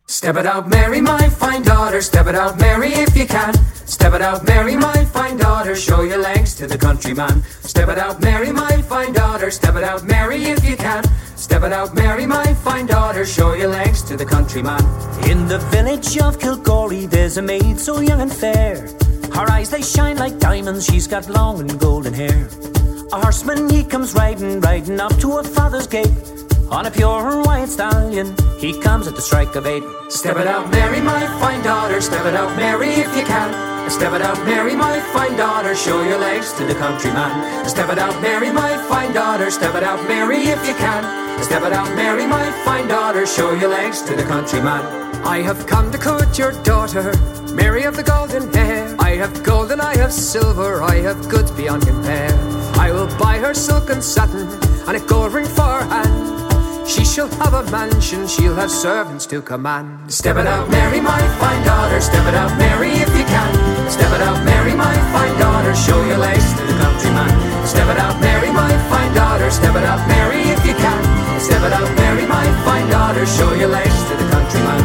Step it out, Mary, my fine daughter. Step it out, Mary, if you can. Step it out, Mary, my fine daughter. Show your legs to the countryman. Step it out, Mary, my fine daughter. Step it out, Mary, if you can. Step it out, Mary, my fine daughter. Show your legs to the countryman. In the village of Kilgorey, there's a maid so young and fair. Her eyes they shine like diamonds. She's got long and golden hair. A horseman he comes riding, riding up to a father's gate. On a pure white stallion, he comes at the strike of eight. Step it out, Mary, my fine daughter. Step it out, Mary, if you can. Step it out, Mary, my fine daughter. Show your legs to the countryman. Step it out, Mary, my fine daughter. Step it out, Mary, if you can. Step it out, Mary, my fine daughter. Show your legs to the countryman. I have come to court your daughter, Mary of the golden hair. I have gold and I have silver. I have goods beyond compare. I will buy her silk and satin and a gold ring for her hand. She shall have a mansion, she'll have servants to command. Step it out, Mary, my fine daughter. Step it out, Mary, if you can. Step it out, Mary, my fine daughter. Show your legs to the countryman. Step it out, Mary, my fine daughter. Step it out, Mary, if you can. Step it out, marry my fine daughter. Show your legs to the countryman.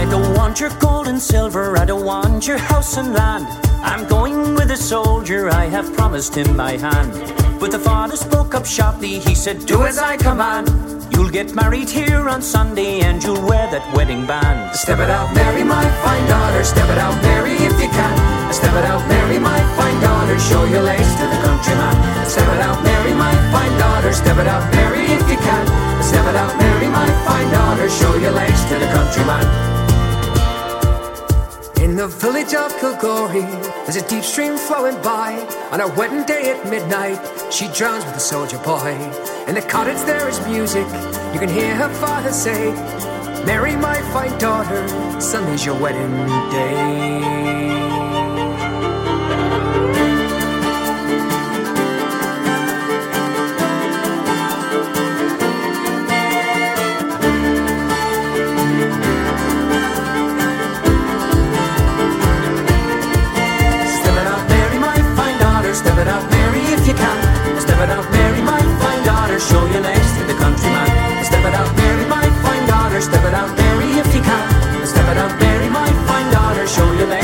I don't want your gold and silver, I don't want your house and land. I'm going with a soldier, I have promised him my hand. But the father spoke up sharply, he said, Do as I command. You'll get married here on Sunday and you'll wear that wedding band. Step it out, marry my fine daughter. Step it out, marry if you can. Step it out, Mary, my fine daughter. Show your legs to the countryman. Step it out, marry my fine daughter. Step it out, marry if you can. Step it my fine daughter. Show your legs to the countryman. In the village of Kilgore, there's a deep stream flowing by. On a wedding day at midnight, she drowns with a soldier boy. In the cottage there is music, you can hear her father say, Mary, my fine daughter, Sunday's your wedding day. Show your legs to the countryman. Step it out, Mary, my fine daughter. Step it out, Mary, if you can. Step it out, Mary, my fine daughter. Show your legs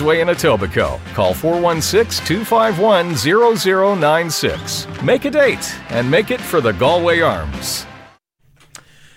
Queensway in Etobicoke. Call 416 251 0096. Make a date and make it for the Galway Arms.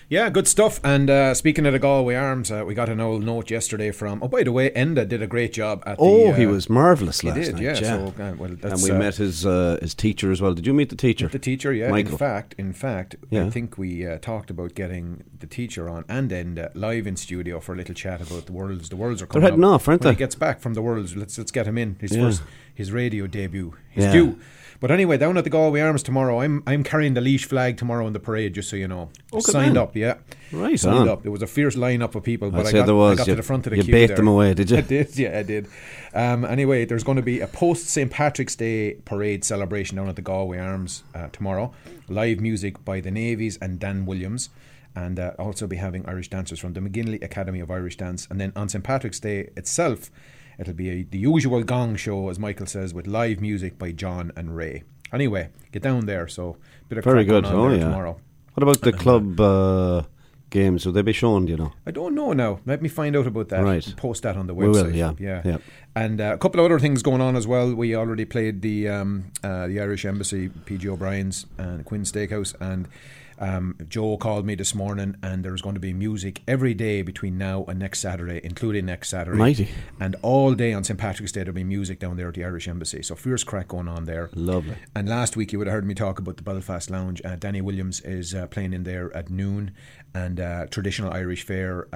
Yeah, good stuff. And uh, speaking of the Galway Arms, uh, we got an old note yesterday from. Oh, by the way, Enda did a great job at Oh, the. he uh, was marvelous last did, night. Yeah, Yeah, So, uh, well, and we uh, met his uh, his teacher as well. Did you meet the teacher? The teacher, yeah. Michael. In fact, in fact, Yeah. I think we uh, talked about getting the teacher on and Enda live in studio for a little chat about the worlds. The worlds are coming. They're heading up. off, aren't when they? He gets back from the worlds. Let's let's get him in. His Yeah. first his radio debut. He's Yeah. due. But anyway, down at the Galway Arms tomorrow, I'm I'm carrying the Laois flag tomorrow in the parade, just so you know. Oh, Signed man. up, yeah. Right Signed on. up. There was a fierce lineup of people, but I'd I got, there was. I got You- to the front of the you queue. baked there. them away, did you? [LAUGHS] I did, yeah, I did. Um, anyway, there's going to be a post St Patrick's Day parade celebration down at the Galway Arms uh, tomorrow. Live music by the Navies and Dan Williams. And uh, also be having Irish dancers from the McGinley Academy of Irish Dance. And then on St Patrick's Day itself, it'll be a, the usual gong show, as Michael says, with live music by John and Ray. Anyway, get down there. So, bit of Very good. Oh yeah. tomorrow. What about the [LAUGHS] club uh, games? Will they be shown? Do you know? I don't know now. Let me find out about that. Right. and Post that on the website. We will, yeah, yeah. yeah. And uh, a couple of other things going on as well. We already played the um, uh, the Irish Embassy, P.J. O'Brien's, and Quinn Steakhouse, and um, Joe called me this morning, and there's going to be music every day between now and next Saturday, including next Saturday. Mighty. And all day on St Patrick's Day there'll be music down there at the Irish Embassy. So fierce craic going on there. Lovely. And last week you would have heard me talk about the Belfast Lounge. Uh, Danny Williams is uh, playing in there at noon, and uh, traditional Irish fare.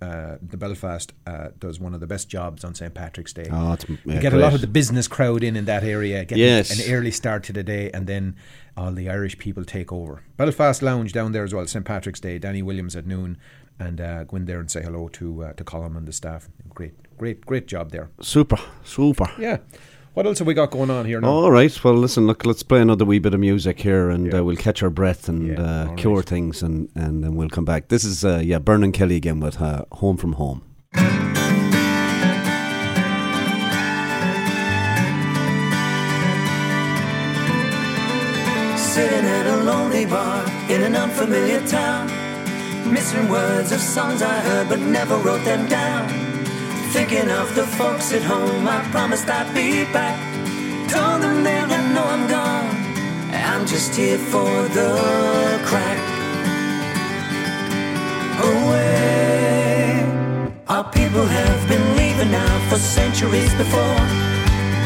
Uh, the Belfast uh, does one of the best jobs on St Patrick's Day. Oh, it's- yeah, get a lot of the business crowd in in that area. Get Yes. an early start to the day, and then all the Irish people take over. Belfast Lounge down there as well. St Patrick's Day. Danny Williams at noon, and uh, go in there and say hello to uh, to Colin and the staff. Great, great, great job there. Super, super. Yeah. What else have we got going on here now? All right. Well, listen. Look, let's play another wee bit of music here, and uh, we'll catch our breath and uh, cure things, and, and then we'll come back. This is uh, yeah, Byrne and Kelly again with uh, "Home from Home." Sitting at a lonely bar in an unfamiliar town. Missing words of songs I heard but never wrote them down. Thinking of the folks at home, I promised I'd be back. Told them then I know I'm gone. I'm just here for the crack. Away. Our people have been leaving now for centuries before.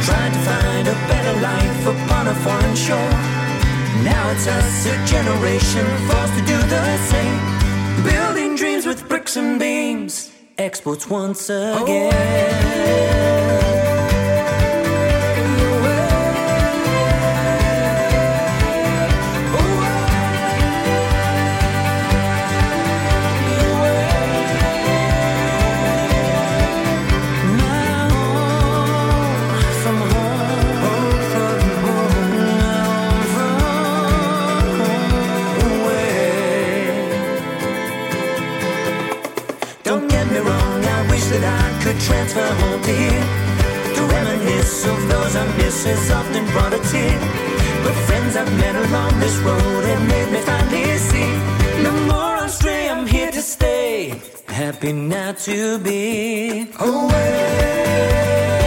Trying to find a better life upon a foreign shore. Now it's us, a generation forced to do the same. Building dreams with bricks and beams. Exports once again. Don't transfer. To reminisce of those I miss has often brought a tear. But friends I've met along this road have made me finally see. No more I'm stray, I'm here to stay. Happy now to be away.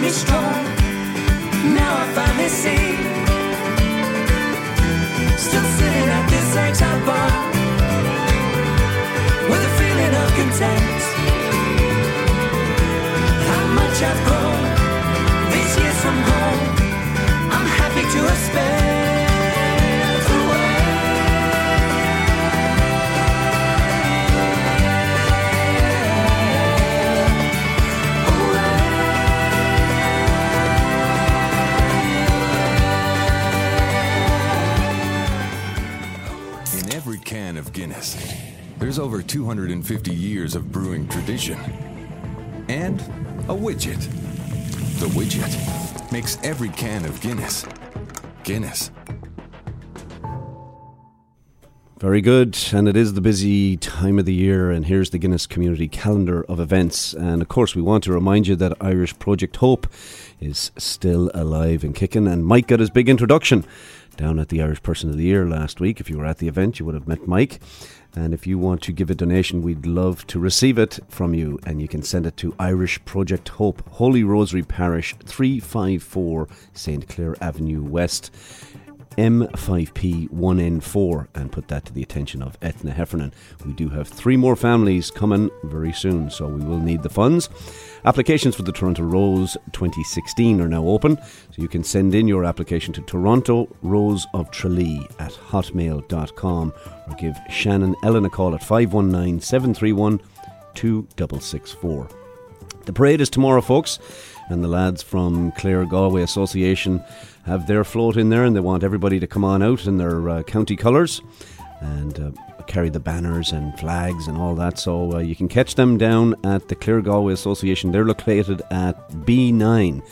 Me strong. Now I finally see. 250 years of brewing tradition. And a widget. The widget makes every can of Guinness Guinness. Very good. And it is the busy time of the year. And here's the Guinness Community Calendar of events. And of course, we want to remind you that Irish Project Hope is still alive and kicking. And Mike got his big introduction down at the Irish Person of the Year last week. If you were at the event, you would have met Mike. And if you want to give a donation, we'd love to receive it from you. And you can send it to Irish Project Hope, Holy Rosary Parish, 354 St. Clair Avenue West. M5P1N4 and put that to the attention of Ethna Heffernan. We do have three more families coming very soon, so we will need the funds. Applications for the Toronto Rose 2016 are now open, so you can send in your application to Toronto Rose of Tralee at hotmail.com or give Shannon Ellen a call at 519 731 2664. The parade is tomorrow, folks, and the lads from Clare Galway Association have their float in there, and they want everybody to come on out in their uh, county colours and uh, carry the banners and flags and all that. So uh, you can catch them down at the Clare Galway Association. They're located at B9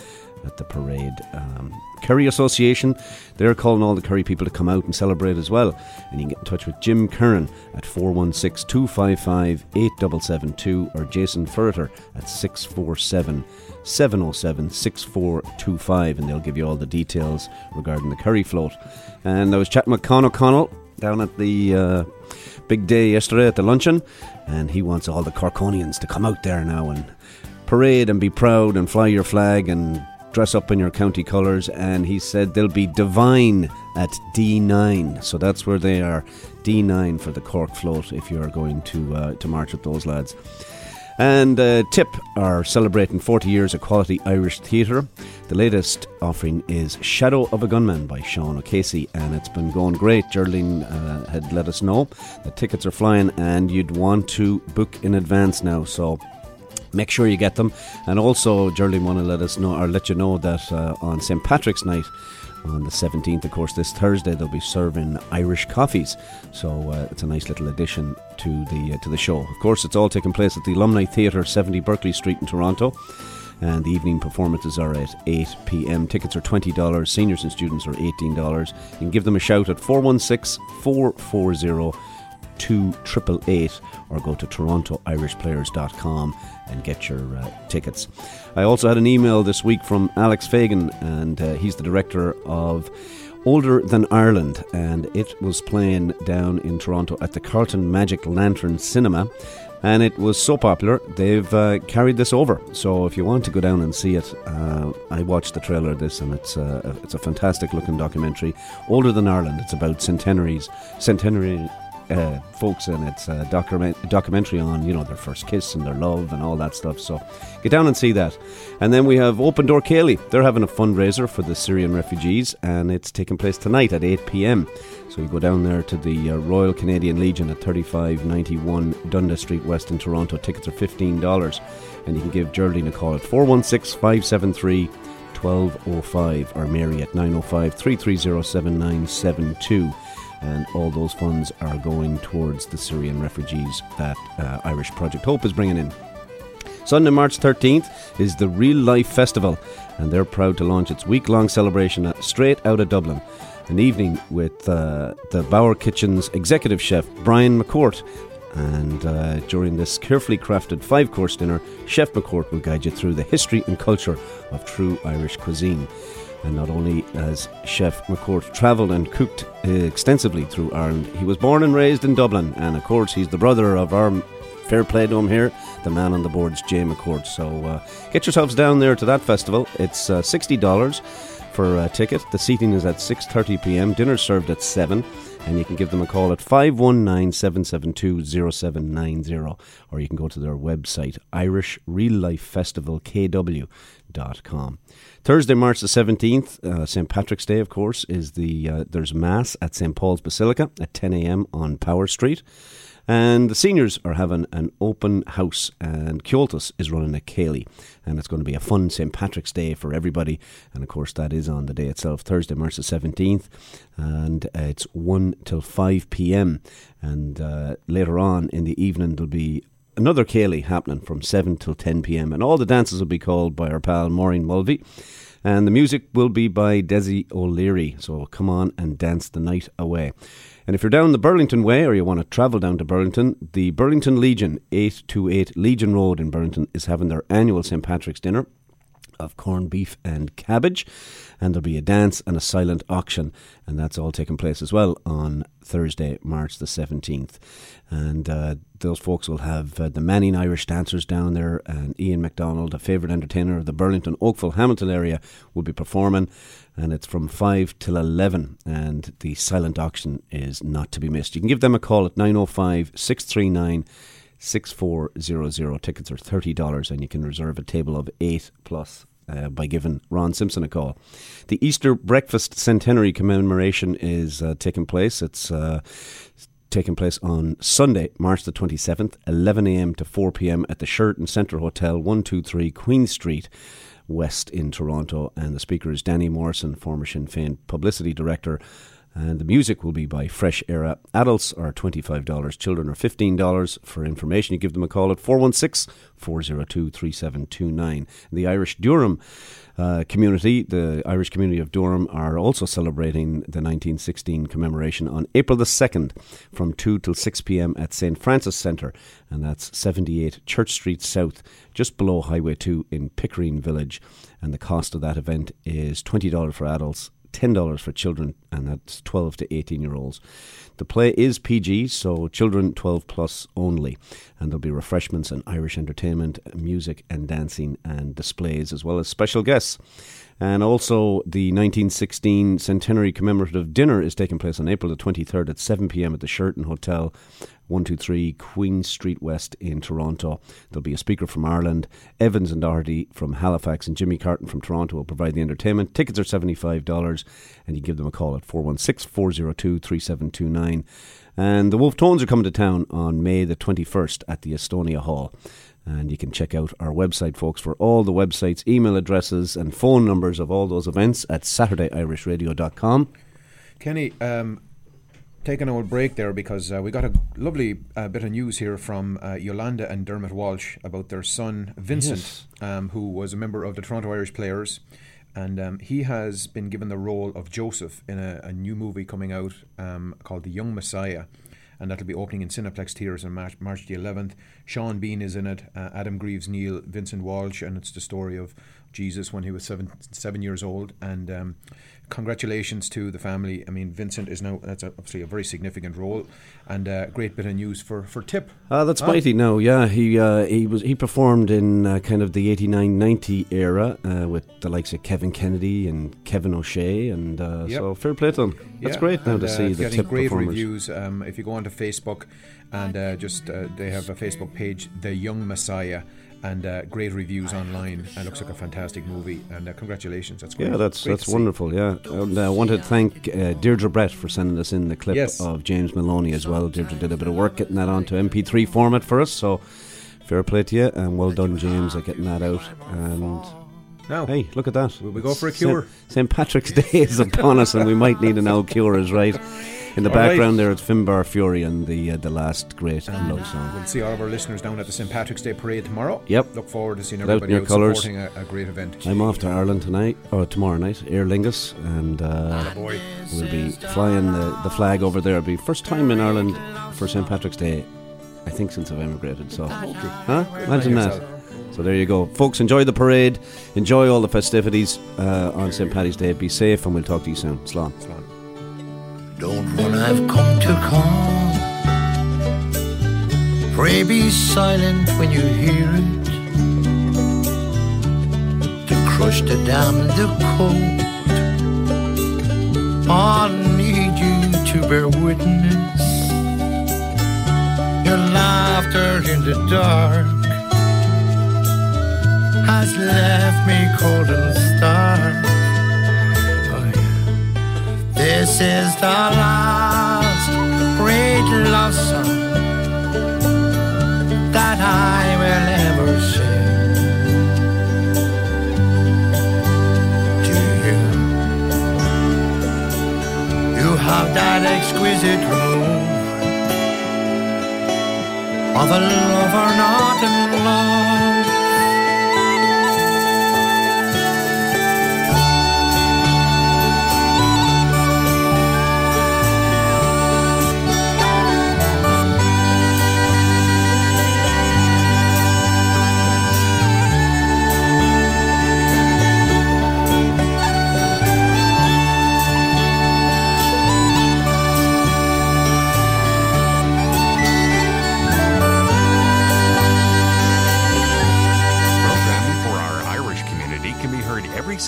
at the parade. Um, Association, they're calling all the Kerry people to come out and celebrate as well. And you can get in touch with Jim Curran at 416 255 8772 or Jason Furter at 647 707 6425 and they'll give you all the details regarding the Kerry float. And I was chatting with Con O'Connell down at the uh, big day yesterday at the luncheon and he wants all the Corkonians to come out there now and parade and be proud and fly your flag and dress up in your county colours, and he said they'll be divine at D9. So that's where they are, D9 for the Cork float. If you are going to uh, to march with those lads. And uh, Tip are celebrating 40 years of quality Irish theatre. The latest offering is Shadow of a Gunman by Sean O'Casey, and it's been going great. Geraldine uh, had let us know the tickets are flying, and you'd want to book in advance now. So make sure you get them. And also, Geraldine want to let us know or let you know that uh, on St Patrick's night. On the 17th, of course, this Thursday they'll be serving Irish coffees, so uh, it's a nice little addition to the uh, to the show. Of course, it's all taking place at the Alumnae Theatre, 70 Berkeley Street in Toronto, and the evening performances are at 8 p.m. Tickets are $20, seniors and students are $18. You can give them a shout at 416 440 2888 or go to torontoirishplayers.com and get your uh, tickets. I also had an email this week from Alex Fegan, and uh, he's the director of Older Than Ireland, and it was playing down in Toronto at the Carlton Magic Lantern Cinema. And it was so popular, they've uh, carried this over. So if you want to go down and see it, uh, I watched the trailer of this, and it's uh, it's a fantastic looking documentary. Older than Ireland, it's about centenaries, centenary uh, folks and it's a document, documentary on you know their first kiss and their love and all that stuff. So get down and see that. And then we have open door Céilí. They're having a fundraiser for the Syrian refugees and it's taking place tonight at 8pm so you go down there to the uh, Royal Canadian Legion at 3591 Dundas Street West in Toronto. Tickets are $15 and you can give Geraldine a call at 416 573 1205 or Mary at 905 330 7972 and all those funds are going towards the Syrian refugees that uh, Irish Project Hope is bringing in. Sunday, March 13th, is the Real Life Festival, and they're proud to launch its week long celebration at, straight out of Dublin. An evening with uh, the Bauer Kitchen's executive chef, Brian McCourt. And uh, during this carefully crafted five course dinner, Chef McCourt will guide you through the history and culture of true Irish cuisine. And not only has Chef McCourt travelled and cooked uh, extensively through Ireland, he was born and raised in Dublin. And of course, he's the brother of our fair play to him here, the man on the board's Jay McCourt. So uh, get yourselves down there to that festival. It's uh, $60 for a ticket. The seating is at 6.30 p.m. Dinner's served at 7 and you can give them a call at 519-772-0790 or you can go to their website irishreallifefestivalkw.com Thursday, March the 17th, uh, St. Patrick's Day, of course, is the uh, there's Mass at St. Paul's Basilica at 10 a.m. on Power Street. And the seniors are having an open house, and Kyotos is running a Céilí. And it's going to be a fun St. Patrick's Day for everybody. And of course, that is on the day itself, Thursday, March the 17th. And uh, it's 1 till 5 pm. And uh, later on in the evening, there'll be another Céilí happening from 7 till 10 pm. And all the dances will be called by our pal Maureen Mulvey. And the music will be by Desi O'Leary. So come on and dance the night away. And if you're down the Burlington Way or you want to travel down to Burlington, the Burlington Legion, 828 Legion Road in Burlington, is having their annual St. Patrick's dinner of corned beef and cabbage. And there'll be a dance and a silent auction. And that's all taking place as well on Thursday, March the 17th. And uh, those folks will have uh, the Manning Irish dancers down there, and Ian MacDonald, a favourite entertainer of the Burlington, Oakville, Hamilton area, will be performing. And it's from 5 till 11. And the silent auction is not to be missed. You can give them a call at 905 639 6400. Tickets are $30 and you can reserve a table of eight plus uh, by giving Ron Simpson a call. The Easter Breakfast Centenary commemoration is uh, taking place. It's uh, taking place on Sunday, March the 27th, 11am to 4pm at the Sheraton Centre Hotel, 123 Queen Street. West in Toronto, and the speaker is Danny Morrison, former Sinn Féin publicity director, and the music will be by Fresh Era. Adults are $25, children are $15. For information, you give them a call at 416 402 3729. The Irish Durham uh, community, the Irish community of Durham, are also celebrating the 1916 commemoration on April the 2nd from 2 till 6 pm at St. Francis Centre, and that's 78 Church Street South, just below Highway 2 in Pickering Village. And the cost of that event is $20 for adults $10 for children, and that's 12 to 18 year olds. The play is PG, so children 12 plus only, and there'll be refreshments and Irish entertainment, music and dancing and displays, as well as special guests. And also, the 1916 centenary commemorative dinner is taking place on April the 23rd at 7 pm at the Sheraton Hotel, 123 Queen Street West in Toronto. There'll be a speaker from Ireland, Evans and Doherty from Halifax, and Jimmy Carton from Toronto will provide the entertainment. Tickets are $75, and you give them a call at 416 402 3729. And the Wolfe Tones are coming to town on May the 21st at the Estonia Hall. And you can check out our website, folks, for all the websites, email addresses, and phone numbers of all those events at SaturdayIrishRadio.com. Kenny, um, taking a old break there because uh, we got a lovely uh, bit of news here from uh, Yolanda and Dermot Walsh about their son Vincent, Yes. um, who was a member of the Toronto Irish Players. And um, he has been given the role of Joseph in a, a new movie coming out um, called The Young Messiah. And that'll be opening in Cineplex Theatres on March, March the 11th. Sean Bean is in it, uh, Adam Greaves-Neal, Vincent Walsh, and it's the story of Jesus when he was seven, seven years old. And um, congratulations to the family. I mean, Vincent is now, that's obviously a very significant role and a great bit of news for, for Tip. Ah, that's Huh? mighty. No, yeah, he uh, he was he performed in uh, kind of the 89-90 era uh, with the likes of Kevin Kennedy and Kevin O'Shea, and uh, Yep. so fair play to them. That's Yeah, great now and, to uh, see the tip great performers. reviews. Um, if you go onto Facebook and uh, just uh, they have a Facebook page, The Young Messiah, and uh, great reviews online. It looks like a fantastic movie, and uh, congratulations. That's great. Yeah, that's Great that's wonderful. Yeah, and uh, I want to thank uh, Deirdre Brett for sending us in the clip Yes. of James Maloney as well. Deirdre did a bit of work getting that onto MP3 format for us, so fair play to you, and well done, James, at getting that out. And Now, hey, look at that! will we go for a cure? St. Patrick's Day is upon us, and we might need an old cure, is right. In the All right. background there, it's Finbar Furey and the uh, the last great love song. We'll see all of our listeners down at the St. Patrick's Day Parade tomorrow. Yep. Look forward to seeing Get out everybody your out, colours. supporting a, a great event. I'm off to Ireland tonight, or tomorrow night, Aer Lingus, and uh, boy. we'll be flying the, the flag over there. It'll be first time in Ireland for St. Patrick's Day, I think, since I've emigrated. So, huh? Imagine that. So there you go, folks. Enjoy the parade, enjoy all the festivities uh, on St. Paddy's Day. Be safe, and we'll talk to you soon. Slán. Don't run, I've come to call. Pray be silent when you hear it. To crush the dam, the cold. I need you to bear witness. Your laughter in the dark has left me cold and stark. This is the last great love song that I will ever sing to you. You have that exquisite room of a lover not in love.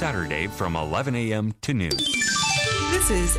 Saturday from 11 a.m. to noon. This is